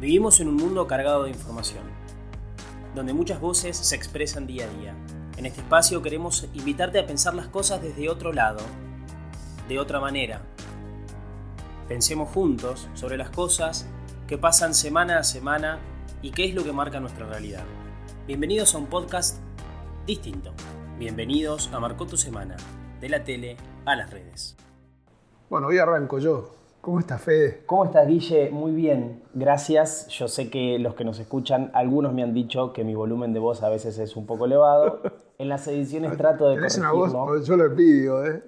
Vivimos en un mundo cargado de información, donde muchas voces se expresan día a día. En este espacio queremos invitarte a pensar las cosas desde otro lado, de otra manera. Pensemos juntos sobre las cosas que pasan semana a semana y qué es lo que marca nuestra realidad. Bienvenidos a un podcast distinto. Bienvenidos a Marcó tu Semana, de la tele a las redes. Bueno, hoy arranco yo. ¿Cómo estás, Fede? ¿Cómo estás, Guille? Muy bien, gracias. Yo sé que los que nos escuchan, algunos me han dicho que mi volumen de voz a veces es un poco elevado. En las ediciones trato de Tenés una voz, yo lo envidio, ¿eh?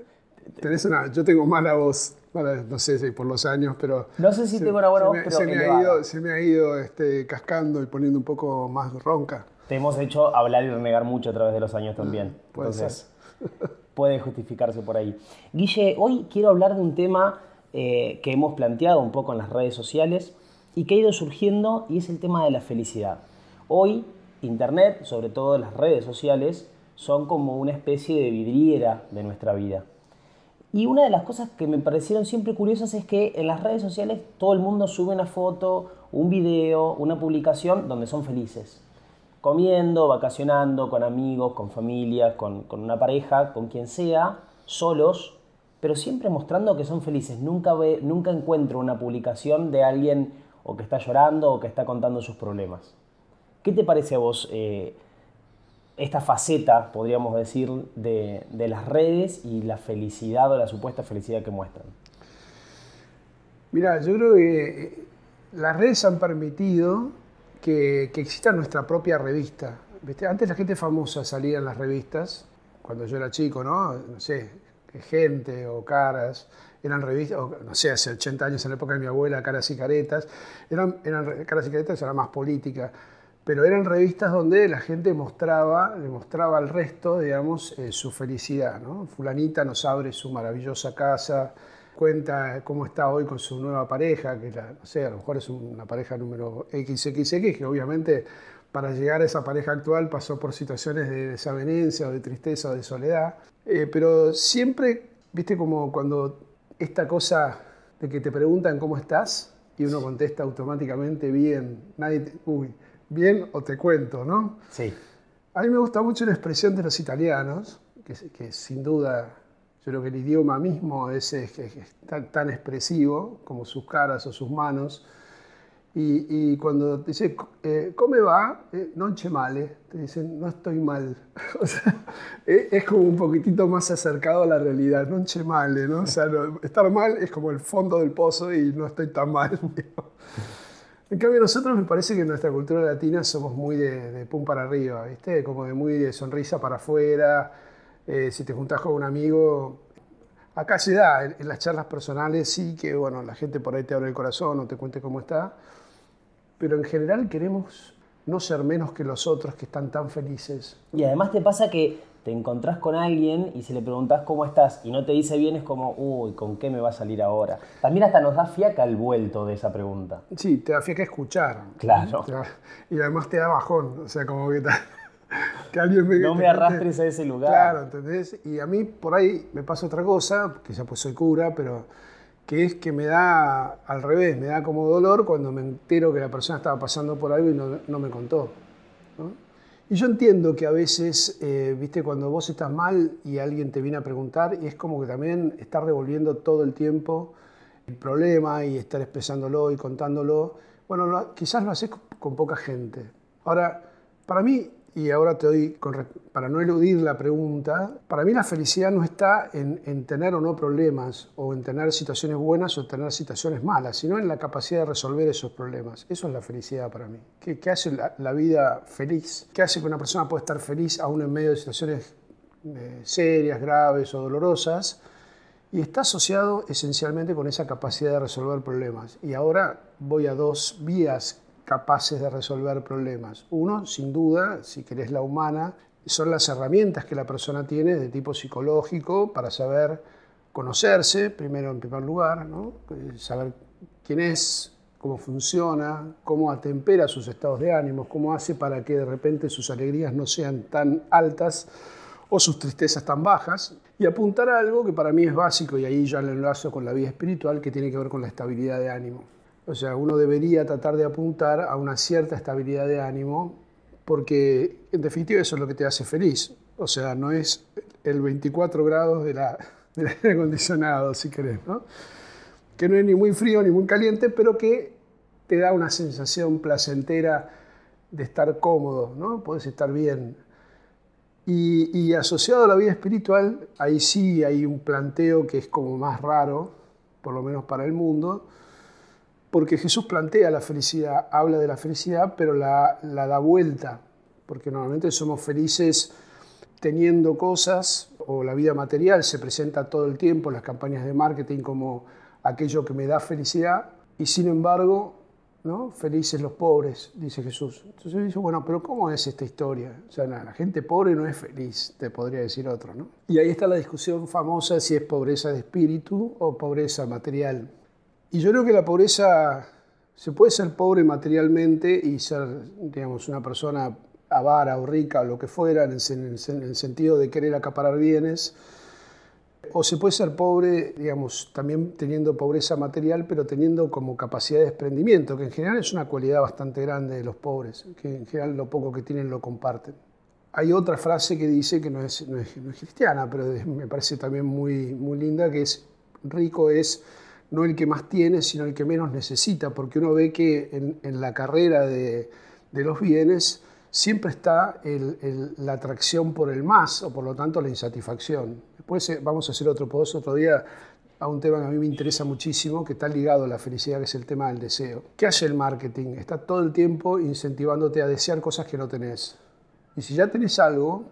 Tenés una, yo tengo mala voz, no sé si por los años, pero... No sé si tengo una buena voz, pero se me, ha ido, se me ha ido este, cascando y poniendo un poco más ronca. Te hemos hecho hablar y renegar mucho a través de los años también. Puede Entonces, puede justificarse por ahí. Guille, hoy quiero hablar de un tema eh, que hemos planteado un poco en las redes sociales y que ha ido surgiendo y es el tema de la felicidad. Hoy, Internet, sobre todo las redes sociales, son como una especie de vidriera de nuestra vida. Y una de las cosas que me parecieron siempre curiosas es que en las redes sociales todo el mundo sube una foto, un video, una publicación donde son felices. Comiendo, vacacionando, con amigos, con familia, con, con una pareja, con quien sea, solos, pero siempre mostrando que son felices. Nunca, ve, nunca encuentro una publicación de alguien o que está llorando o que está contando sus problemas. ¿Qué te parece a vos eh, esta faceta, podríamos decir, de, las redes y la felicidad o la supuesta felicidad que muestran? Mira, yo creo que eh, las redes han permitido que, que exista nuestra propia revista. Antes la gente famosa salía en las revistas, cuando yo era chico, ¿no? No sé, gente o caras, eran revistas, no sé, hace 80 años en la época de mi abuela, Caras y Caretas, eran, Caras y Caretas era más política, pero eran revistas donde la gente mostraba, le mostraba al resto, digamos, eh, su felicidad, ¿no? Fulanita nos abre su maravillosa casa, cuenta cómo está hoy con su nueva pareja, que no sé, a lo mejor es una pareja número XXX, que obviamente para llegar a esa pareja actual pasó por situaciones de desavenencia o de tristeza o de soledad, eh, pero siempre, viste, como cuando esta cosa de que te preguntan cómo estás y uno contesta automáticamente bien, nadie uy, bien o te cuento, ¿no? Sí. A mí me gusta mucho la expresión de los italianos, que, que sin duda yo creo que el idioma mismo es, tan, tan expresivo como sus caras o sus manos, y, cuando te dice, eh, ¿cómo va? Eh, c'è male. Te dicen, no estoy mal. o sea, eh, es como un poquitito más acercado a la realidad. C'è male, ¿no? O sea, estar mal es como el fondo del pozo y no estoy tan mal. en cambio, nosotros me parece que en nuestra cultura latina somos muy de, de pum para arriba, ¿viste? Como de muy de sonrisa para afuera. Eh, si te juntás con un amigo, acá se da, en, en, las charlas personales sí que, bueno, la gente por ahí te abre el corazón o te cuente cómo está pero en general queremos no ser menos que los otros que están tan felices. Y además te pasa que te encontrás con alguien y si le preguntás cómo estás y no te dice bien es como, uy, ¿con qué me va a salir ahora? También hasta nos da fiaca el vuelto de esa pregunta. Sí, te da fiaca escuchar. Claro. Y además te da bajón, o sea, como que, que alguien me... No me arrastres a ese lugar. Claro, ¿entendés? Y a mí por ahí me pasa otra cosa, que ya pues soy cura, pero que es que me da al revés, me da como dolor cuando me entero que la persona estaba pasando por algo y no, me contó. Y yo entiendo que a veces, eh, viste, cuando vos estás mal y alguien te viene a preguntar, y es como que también estás revolviendo todo el tiempo el problema y estar expresándolo y contándolo. Bueno, quizás lo haces con poca gente. Ahora, para mí y ahora te doy, para no eludir la pregunta, para mí la felicidad no está en, tener o no problemas, o en tener situaciones buenas o tener situaciones malas, sino en la capacidad de resolver esos problemas. Eso es la felicidad para mí. ¿Qué, hace la, vida feliz? ¿Qué hace que una persona pueda estar feliz aún en medio de situaciones eh, serias, graves o dolorosas? Y está asociado esencialmente con esa capacidad de resolver problemas. Y ahora voy a dos vías capaces de resolver problemas. Uno, sin duda, si querés la humana, son las herramientas que la persona tiene de tipo psicológico para saber conocerse, primero en primer lugar, ¿no? Eh, saber quién es, cómo funciona, cómo atempera sus estados de ánimo, cómo hace para que de repente sus alegrías no sean tan altas o sus tristezas tan bajas, y apuntar a algo que para mí es básico, y ahí ya lo enlazo con la vida espiritual, que tiene que ver con la estabilidad de ánimo. O sea, uno debería tratar de apuntar a una cierta estabilidad de ánimo, porque en definitiva eso es lo que te hace feliz. O sea, no es el 24 grados de la, del aire acondicionado, si querés, ¿no? Que no es ni muy frío ni muy caliente, pero que te da una sensación placentera de estar cómodo, ¿no? Puedes estar bien. Y, y, asociado a la vida espiritual, ahí sí hay un planteo que es como más raro, por lo menos para el mundo, porque Jesús plantea la felicidad, habla de la felicidad, pero la, da vuelta, porque normalmente somos felices teniendo cosas o la vida material se presenta todo el tiempo en las campañas de marketing como aquello que me da felicidad y sin embargo, ¿no? felices los pobres, dice Jesús. Entonces dice, bueno, pero ¿cómo es esta historia? O sea, la gente pobre no es feliz, te podría decir otro. ¿no? Y ahí está la discusión famosa si es pobreza de espíritu o pobreza material. Y yo creo que la pobreza, se puede ser pobre materialmente y ser, digamos, una persona avara o rica o lo que fuera, en el, sentido de querer acaparar bienes, o se puede ser pobre, digamos, también teniendo pobreza material, pero teniendo como capacidad de desprendimiento, que en general es una cualidad bastante grande de los pobres, que en general lo poco que tienen lo comparten. Hay otra frase que dice, que no es, no es, cristiana, pero me parece también muy, muy linda, que es, rico es no el que más tiene, sino el que menos necesita, porque uno ve que en, la carrera de, los bienes, siempre está la atracción por el más o por lo tanto la insatisfacción. Después eh, vamos a hacer otro post otro día a un tema que a mí me interesa muchísimo, que está ligado a la felicidad, que es el tema del deseo. ¿Qué hace el marketing? Está todo el tiempo incentivándote a desear cosas que no tenés. Y si ya tenés algo,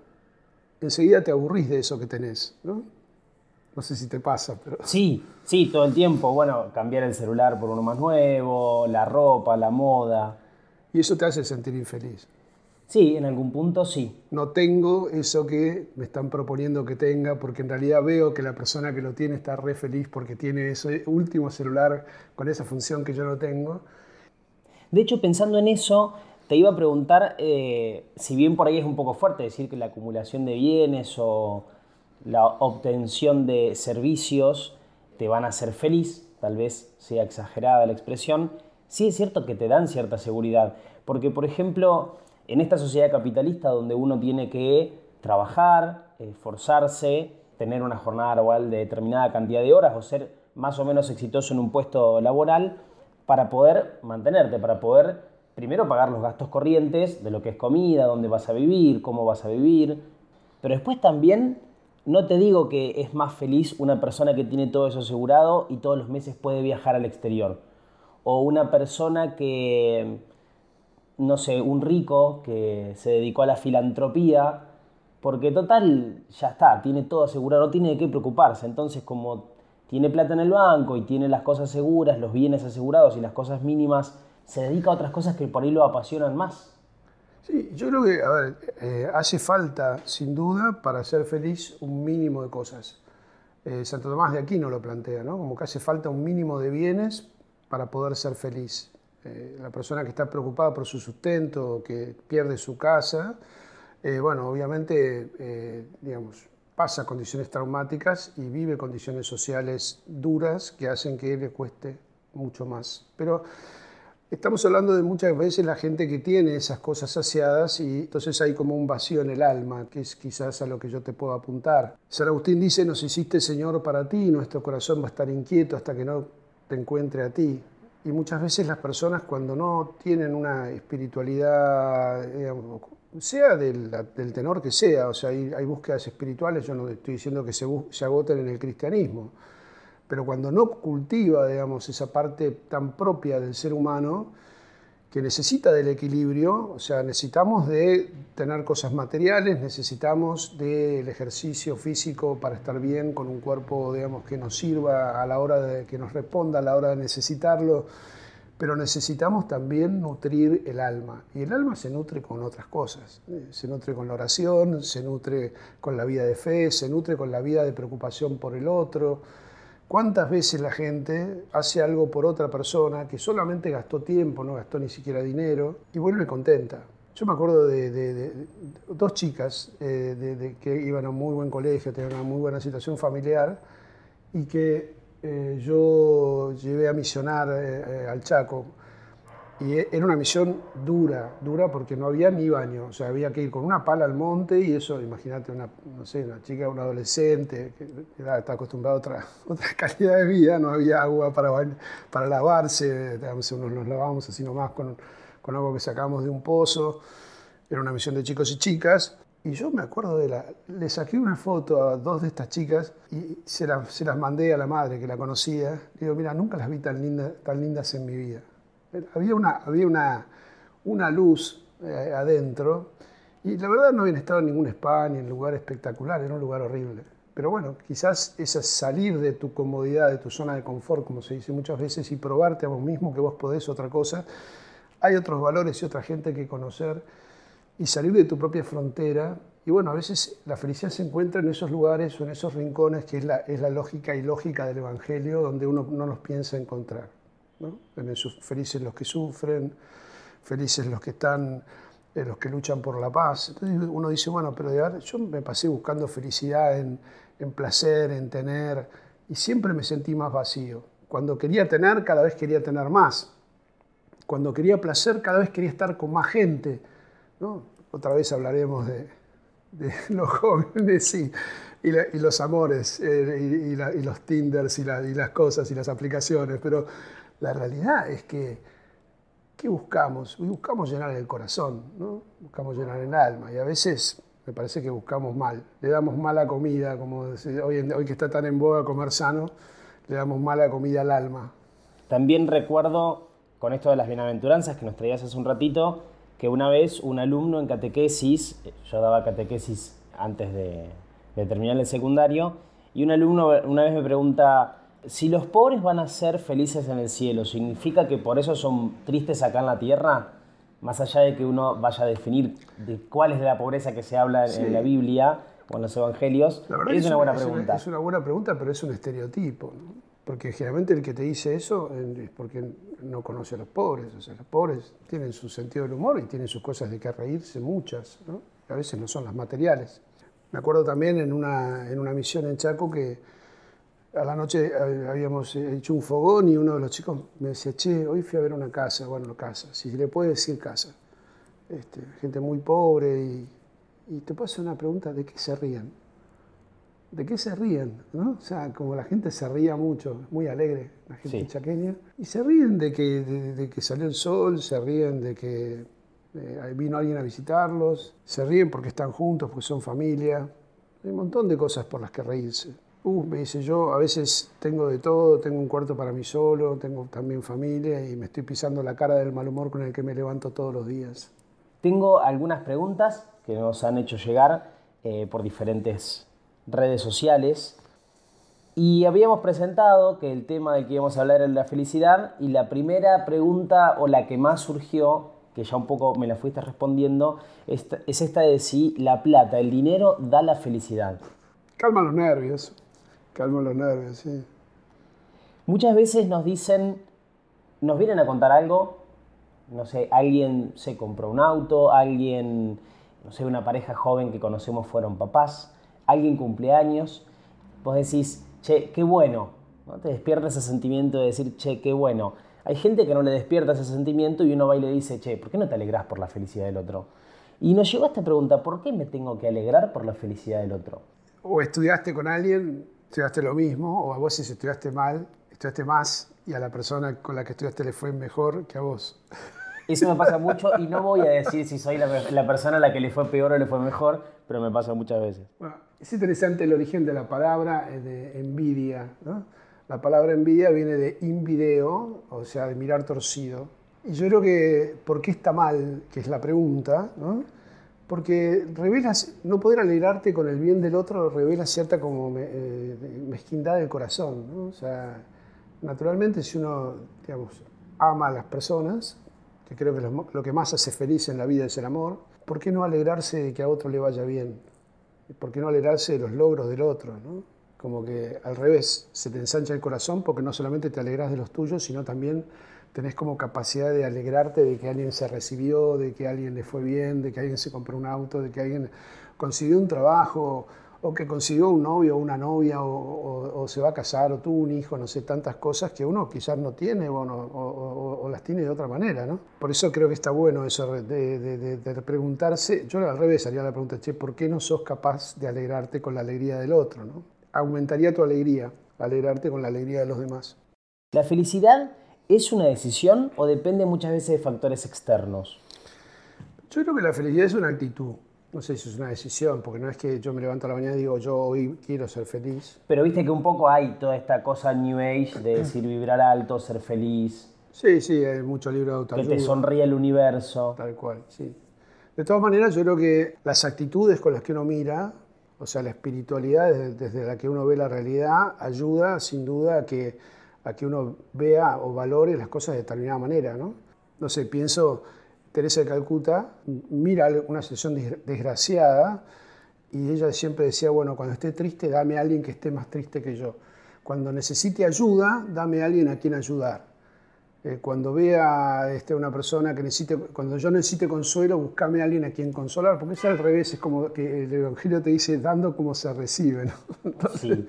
enseguida te aburrís de eso que tenés. No sé si te pasa, pero... Sí, sí, todo el tiempo. Bueno, cambiar el celular por uno más nuevo, la ropa, la moda. Y eso te hace sentir infeliz. Sí, en algún punto sí. No tengo eso que me están proponiendo que tenga, porque en realidad veo que la persona que lo tiene está re feliz porque tiene ese último celular con esa función que yo no tengo. De hecho, pensando en eso, te iba a preguntar, eh, si bien por ahí es un poco fuerte decir que la acumulación de bienes o la obtención de servicios te van a hacer feliz, tal vez sea exagerada la expresión, sí es cierto que te dan cierta seguridad. Porque, por ejemplo, en esta sociedad capitalista donde uno tiene que trabajar, esforzarse, tener una jornada laboral de determinada cantidad de horas o ser más o menos exitoso en un puesto laboral para poder mantenerte, para poder primero pagar los gastos corrientes de lo que es comida, dónde vas a vivir, cómo vas a vivir, pero después también no te digo que es más feliz una persona que tiene todo eso asegurado y todos los meses puede viajar al exterior, o una persona que no sé, un rico que se dedicó a la filantropía, porque total, ya está, tiene todo asegurado, no tiene de qué preocuparse. Entonces, como tiene plata en el banco y tiene las cosas seguras, los bienes asegurados y las cosas mínimas, se dedica a otras cosas que por ahí lo apasionan más. Sí, yo creo que, a ver, eh, hace falta, sin duda, para ser feliz, un mínimo de cosas. Eh, Santo Tomás de Aquino lo plantea, ¿no? Como que hace falta un mínimo de bienes para poder ser feliz. Eh, la persona que está preocupada por su sustento, que pierde su casa, eh, bueno, obviamente, eh, digamos, pasa condiciones traumáticas y vive condiciones sociales duras que hacen que le cueste mucho más. Pero estamos hablando de muchas veces la gente que tiene esas cosas saciadas y entonces hay como un vacío en el alma, que es quizás a lo que yo te puedo apuntar. San Agustín dice, nos hiciste Señor para ti, nuestro corazón va a estar inquieto hasta que no te encuentre a ti. Y muchas veces las personas cuando no tienen una espiritualidad, sea del, tenor que sea, o sea, hay, búsquedas espirituales, yo no estoy diciendo que se, se agoten en el cristianismo, pero cuando no cultiva, digamos, esa parte tan propia del ser humano, que necesita del equilibrio, o sea, necesitamos de tener cosas materiales, necesitamos del ejercicio físico para estar bien con un cuerpo, digamos, que nos sirva a la hora de que nos responda a la hora de necesitarlo, pero necesitamos también nutrir el alma. Y el alma se nutre con otras cosas, se nutre con la oración, se nutre con la vida de fe, se nutre con la vida de preocupación por el otro ¿Cuántas veces la gente hace algo por otra persona que solamente gastó tiempo, no gastó ni siquiera dinero y vuelve contenta? Yo me acuerdo de, dos chicas eh, que iban a un muy buen colegio, tenían una muy buena situación familiar y que eh, yo llevé a misionar eh, al Chaco y e, era una misión dura, dura porque no había ni baño, o sea, había que ir con una pala al monte y eso, imagínate, una, no sé, una chica, un adolescente que está acostumbrada a otra, otra calidad de vida, no había agua para, para lavarse, nos lavábamos así nomás con, con agua que sacábamos de un pozo, era una misión de chicos y chicas. Y yo me acuerdo de la. Le saqué una foto a dos de estas chicas y se, se las mandé a la madre que la conocía. Le digo, mira, nunca las vi tan, linda, tan lindas en mi vida. Había una, había una, una luz eh, adentro y la verdad no habían estado en ningún spa ni en lugar espectacular, era un lugar horrible. Pero bueno, quizás es salir de tu comodidad, de tu zona de confort, como se dice muchas veces, y probarte a vos mismo que vos podés otra cosa. Hay otros valores y otra gente que conocer y salir de tu propia frontera. Y bueno, a veces la felicidad se encuentra en esos lugares o en esos rincones que es la, es la lógica y lógica del Evangelio, donde uno no los piensa encontrar. Felices los que sufren, felices los que están, eh, los que luchan por la paz. Entonces uno dice, bueno, pero yo me pasé buscando felicidad en, en placer, en tener, y siempre me sentí más vacío. Cuando quería tener, cada vez quería tener más. Cuando quería placer, cada vez quería estar con más gente. ¿no? Otra vez hablaremos de, los jóvenes sí, y, los amores, eh, y, los Tinders y, y, las cosas y las aplicaciones, pero la realidad es que, ¿qué buscamos? Buscamos llenar el corazón, ¿no? buscamos llenar el alma, y a veces me parece que buscamos mal, le damos mala comida, como hoy, hoy que está tan en boga comer sano, le damos mala comida al alma. También recuerdo, con esto de las bienaventuranzas que nos traías hace un ratito, que una vez un alumno en catequesis, yo daba catequesis antes de, terminar el secundario, y un alumno una vez me pregunta, si los pobres van a ser felices en el cielo, ¿significa que por eso son tristes acá en la tierra? Más allá de que uno vaya a definir de cuál es la pobreza que se habla en la Biblia o en los evangelios, es, una buena pregunta. Es una, buena pregunta, pero es un estereotipo. Porque generalmente el que te dice eso es porque no conoce a los pobres. O sea, los pobres tienen su sentido del humor y tienen sus cosas de que reírse, muchas. ¿no? A veces no son las materiales. Me acuerdo también en una, en una misión en Chaco que a la noche eh, habíamos hecho un fogón y uno de los chicos me decía, che, hoy fui a ver una casa. Bueno, casa, si le puede decir casa. Este, gente muy pobre y, y te hacer una pregunta, ¿de qué se ríen? ¿De qué se ríen? ¿no? O sea, como la gente se ría mucho, muy alegre, la gente chaqueña, y se ríen de que, de, que salió el sol, se ríen de que eh, vino alguien a visitarlos, se ríen porque están juntos, porque son familia. Hay un montón de cosas por las que reírse. Uh, me dice yo, a veces tengo de todo, tengo un cuarto para mí solo, tengo también familia y me estoy pisando la cara del mal humor con el que me levanto todos los días. Tengo algunas preguntas que nos han hecho llegar eh, por diferentes redes sociales. Y habíamos presentado que el tema del que íbamos a hablar era la felicidad y la primera pregunta o la que más surgió, que ya un poco me la fuiste respondiendo, es esta de si la plata, el dinero da la felicidad. Calma los nervios, calma los nervios, sí. Muchas veces nos dicen, nos vienen a contar algo, no sé, alguien se compró un auto, alguien, no sé, una pareja joven que conocemos fueron papás, alguien cumpleaños, vos decís, che, qué bueno, ¿no? te despierta ese sentimiento de decir, che, qué bueno. Hay gente que no le despierta ese sentimiento y uno va y le dice, che, ¿por qué no te alegras por la felicidad del otro? Y nos llegó esta pregunta, ¿por qué me tengo que alegrar por la felicidad del otro? O estudiaste con alguien, estudiaste lo mismo, o a vos si estudiaste mal, estudiaste más y a la persona con la que estudiaste le fue mejor que a vos. Eso me pasa mucho y no voy a decir si soy la, persona a la que le fue peor o le fue mejor, pero me pasa muchas veces. Bueno, es interesante el origen de la palabra eh, de envidia. ¿no? La palabra envidia viene de invideo, o sea, de mirar torcido. Y yo creo que, ¿por qué está mal? Que es la pregunta, ¿no? Porque revelas, no poder alegrarte con el bien del otro revela cierta como eh, mezquindad del corazón. O sea, naturalmente si uno, digamos, ama a las personas, que creo que lo, que más hace feliz en la vida es el amor, ¿por qué no alegrarse de que a otro le vaya bien? ¿Por qué no alegrarse de los logros del otro? ¿no? Como que al revés, se te ensancha el corazón porque no solamente te alegras de los tuyos, sino también tenés como capacidad de alegrarte de que alguien se recibió, de que alguien le fue bien, de que alguien se compró un auto, de que alguien consiguió un trabajo o que consiguió un novio o una novia, o, se va a casar, o tuvo un hijo, no sé, tantas cosas que uno quizás no tiene o, las tiene de otra manera, ¿no? Por eso creo que está bueno eso de, preguntarse, yo al revés haría la pregunta, che, ¿por qué no sos capaz de alegrarte con la alegría del otro, ¿no? Aumentaría tu alegría, alegrarte con la alegría de los demás. ¿La felicidad es una decisión o depende muchas veces de factores externos? Yo creo que la felicidad es una actitud no sé si es una decisión, porque no es que yo me levanto a la mañana y digo, yo hoy quiero ser feliz. Pero viste que un poco hay toda esta cosa New Age de decir vibrar alto, ser feliz. Sí, sí, hay mucho libro de autoayuda. Que te sonríe el universo. Tal cual, sí. De todas maneras, yo creo que las actitudes con las que uno mira, o sea, la espiritualidad desde, la que uno ve la realidad, ayuda sin duda a que, a que uno vea o valore las cosas de determinada manera, ¿no? No sé, pienso Teresa de Calcuta mira una situación desgraciada y ella siempre decía, bueno, cuando esté triste, dame a alguien que esté más triste que yo. Cuando necesite ayuda, dame a alguien a quien ayudar. Eh, cuando vea este, una persona que necesite, cuando yo necesite consuelo, buscame a alguien a quien consolar, porque es al revés, es como que el Evangelio te dice dando como se recibe. Eh,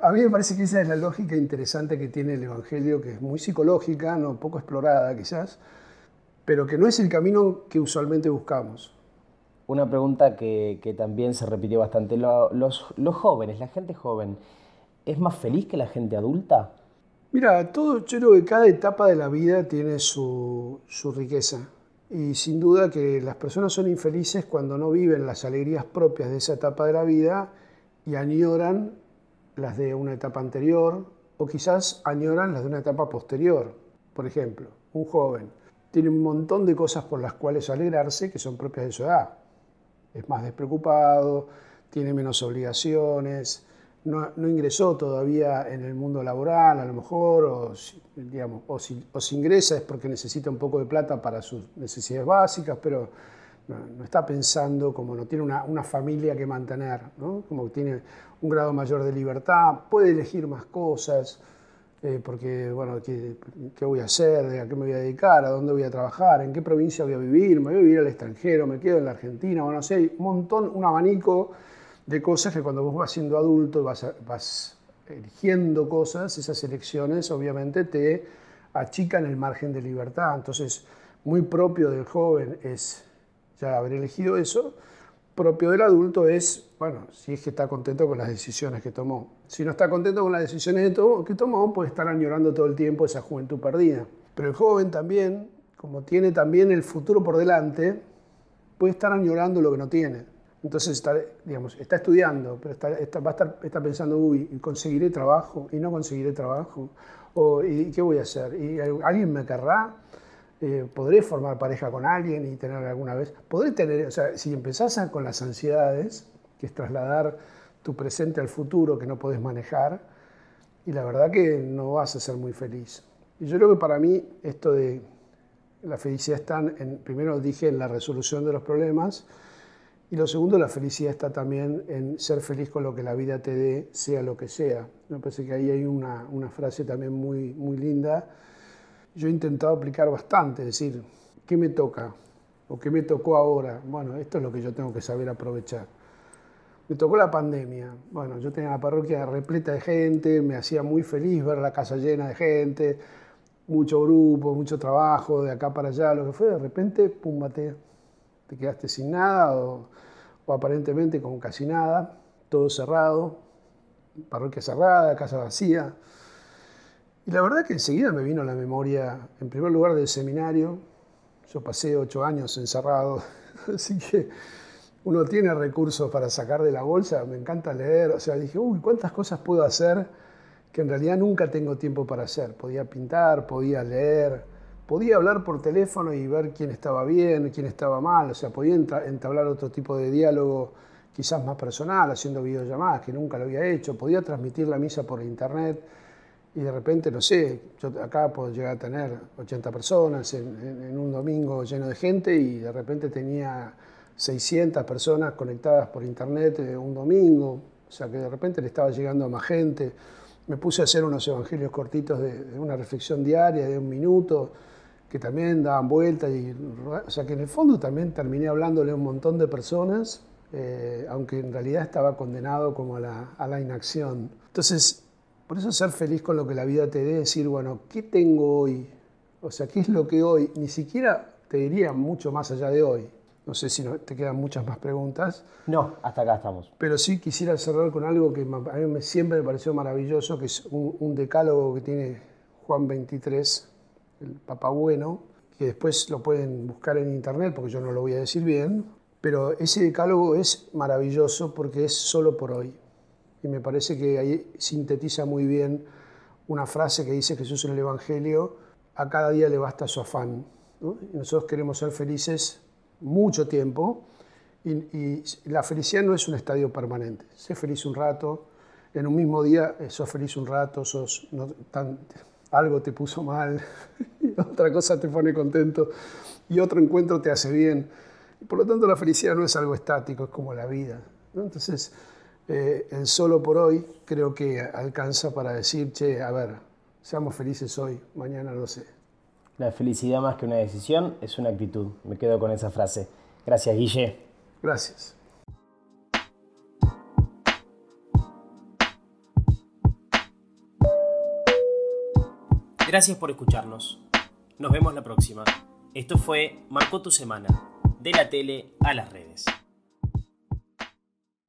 a mí me parece que esa es la lógica interesante que tiene el Evangelio, que es muy psicológica, no poco explorada quizás, pero que no es el camino que usualmente buscamos. Una pregunta que, también se repitió bastante. Los, jóvenes, la gente joven, ¿es más feliz que la gente adulta? Mira, todo, yo creo que cada etapa de la vida tiene su, su riqueza. Y sin duda que las personas son infelices cuando no viven las alegrías propias de esa etapa de la vida y añoran las de una etapa anterior o quizás añoran las de una etapa posterior. Por ejemplo, un joven tiene un montón de cosas por las cuales alegrarse que son propias de su edad. Es más despreocupado, tiene menos obligaciones, no, ingresó todavía en el mundo laboral a lo mejor, o, digamos, o, si, ingresa es porque necesita un poco de plata para sus necesidades básicas, pero no, está pensando como no tiene una, una familia que mantener, ¿no? como tiene un grado mayor de libertad, puede elegir más cosas. Eh, porque, bueno, ¿qué, ¿qué, voy a hacer? ¿A qué me voy a dedicar? ¿A dónde voy a trabajar? ¿En qué provincia voy a vivir? ¿Me voy a vivir al extranjero? ¿Me quedo en la Argentina? Bueno, no sé, un montón, un abanico de cosas que cuando vos vas siendo adulto vas, vas eligiendo cosas, esas elecciones obviamente te achican el margen de libertad. Entonces, muy propio del joven es ya haber elegido eso, propio del adulto es, bueno, si es que está contento con las decisiones que tomó. Si no está contento con las decisiones que tomó, puede estar añorando todo el tiempo esa juventud perdida. Pero el joven también, como tiene también el futuro por delante, puede estar añorando lo que no tiene. Entonces está, digamos, está estudiando, pero está, va a estar está pensando, uy, ¿conseguiré trabajo? ¿Y no conseguiré trabajo? O, ¿Y qué voy a hacer? ¿Y alguien me querrá? Eh, ¿Podré formar pareja con alguien y tener alguna vez? ¿Podré tener, o sea, si empezás con las ansiedades, que es trasladar tu presente al futuro que no podés manejar, y la verdad que no vas a ser muy feliz. Y yo creo que para mí esto de la felicidad está, en, primero dije, en la resolución de los problemas, y lo segundo, la felicidad está también en ser feliz con lo que la vida te dé, sea lo que sea. Me parece que ahí hay una, una frase también muy, muy linda. Yo he intentado aplicar bastante, es decir, ¿qué me toca? ¿O qué me tocó ahora? Bueno, esto es lo que yo tengo que saber aprovechar. Me tocó la pandemia. Bueno, yo tenía la parroquia repleta de gente, me hacía muy feliz ver la casa llena de gente, mucho grupo, mucho trabajo, de acá para allá, lo que fue, de repente, pum, te, te quedaste sin nada o, aparentemente con casi nada, todo cerrado, parroquia cerrada, casa vacía. Y la verdad que enseguida me vino a la memoria, en primer lugar, del seminario. Yo pasé ocho años encerrado, así que uno tiene recursos para sacar de la bolsa, me encanta leer, o sea, dije, uy, ¿cuántas cosas puedo hacer que en realidad nunca tengo tiempo para hacer? Podía pintar, podía leer, podía hablar por teléfono y ver quién estaba bien, quién estaba mal, o sea, podía entablar otro tipo de diálogo quizás más personal, haciendo videollamadas, que nunca lo había hecho, podía transmitir la misa por internet y de repente, no sé, yo acá puedo llegar a tener 80 personas en un domingo lleno de gente y de repente tenía 600 personas conectadas por internet eh, un domingo, o sea que de repente le estaba llegando a más gente. Me puse a hacer unos evangelios cortitos de, una reflexión diaria de un minuto, que también daban vueltas, y, o sea que en el fondo también terminé hablándole a un montón de personas eh, aunque en realidad estaba condenado como a la, a la inacción. Entonces, por eso ser feliz con lo que la vida te dé, decir, bueno, ¿qué tengo hoy? O sea, ¿qué es lo que hoy? Ni siquiera te diría mucho más allá de hoy. No sé si te quedan muchas más preguntas. No, hasta acá estamos. Pero sí quisiera cerrar con algo que a mí me, siempre me pareció maravilloso, que es un, decálogo que tiene Juan 23, el Papa Bueno, que después lo pueden buscar en internet porque yo no lo voy a decir bien, pero ese decálogo es maravilloso porque es solo por hoy. Y me parece que ahí sintetiza muy bien una frase que dice Jesús en el Evangelio, a cada día le basta su afán. Y nosotros queremos ser felices mucho tiempo y, la felicidad no es un estadio permanente. Sé feliz un rato, en un mismo día eh, sos feliz un rato, sos, algo te puso mal, otra cosa te pone contento y otro encuentro te hace bien. Y por lo tanto la felicidad no es algo estático, es como la vida. Entonces, eh, el solo por hoy creo que alcanza para decir, che, a ver, seamos felices hoy, mañana no sé. La felicidad más que una decisión es una actitud. Me quedo con esa frase. Gracias, Guille. Gracias. Gracias por escucharnos. Nos vemos la próxima. Esto fue Marcó tu semana, de la tele a las redes.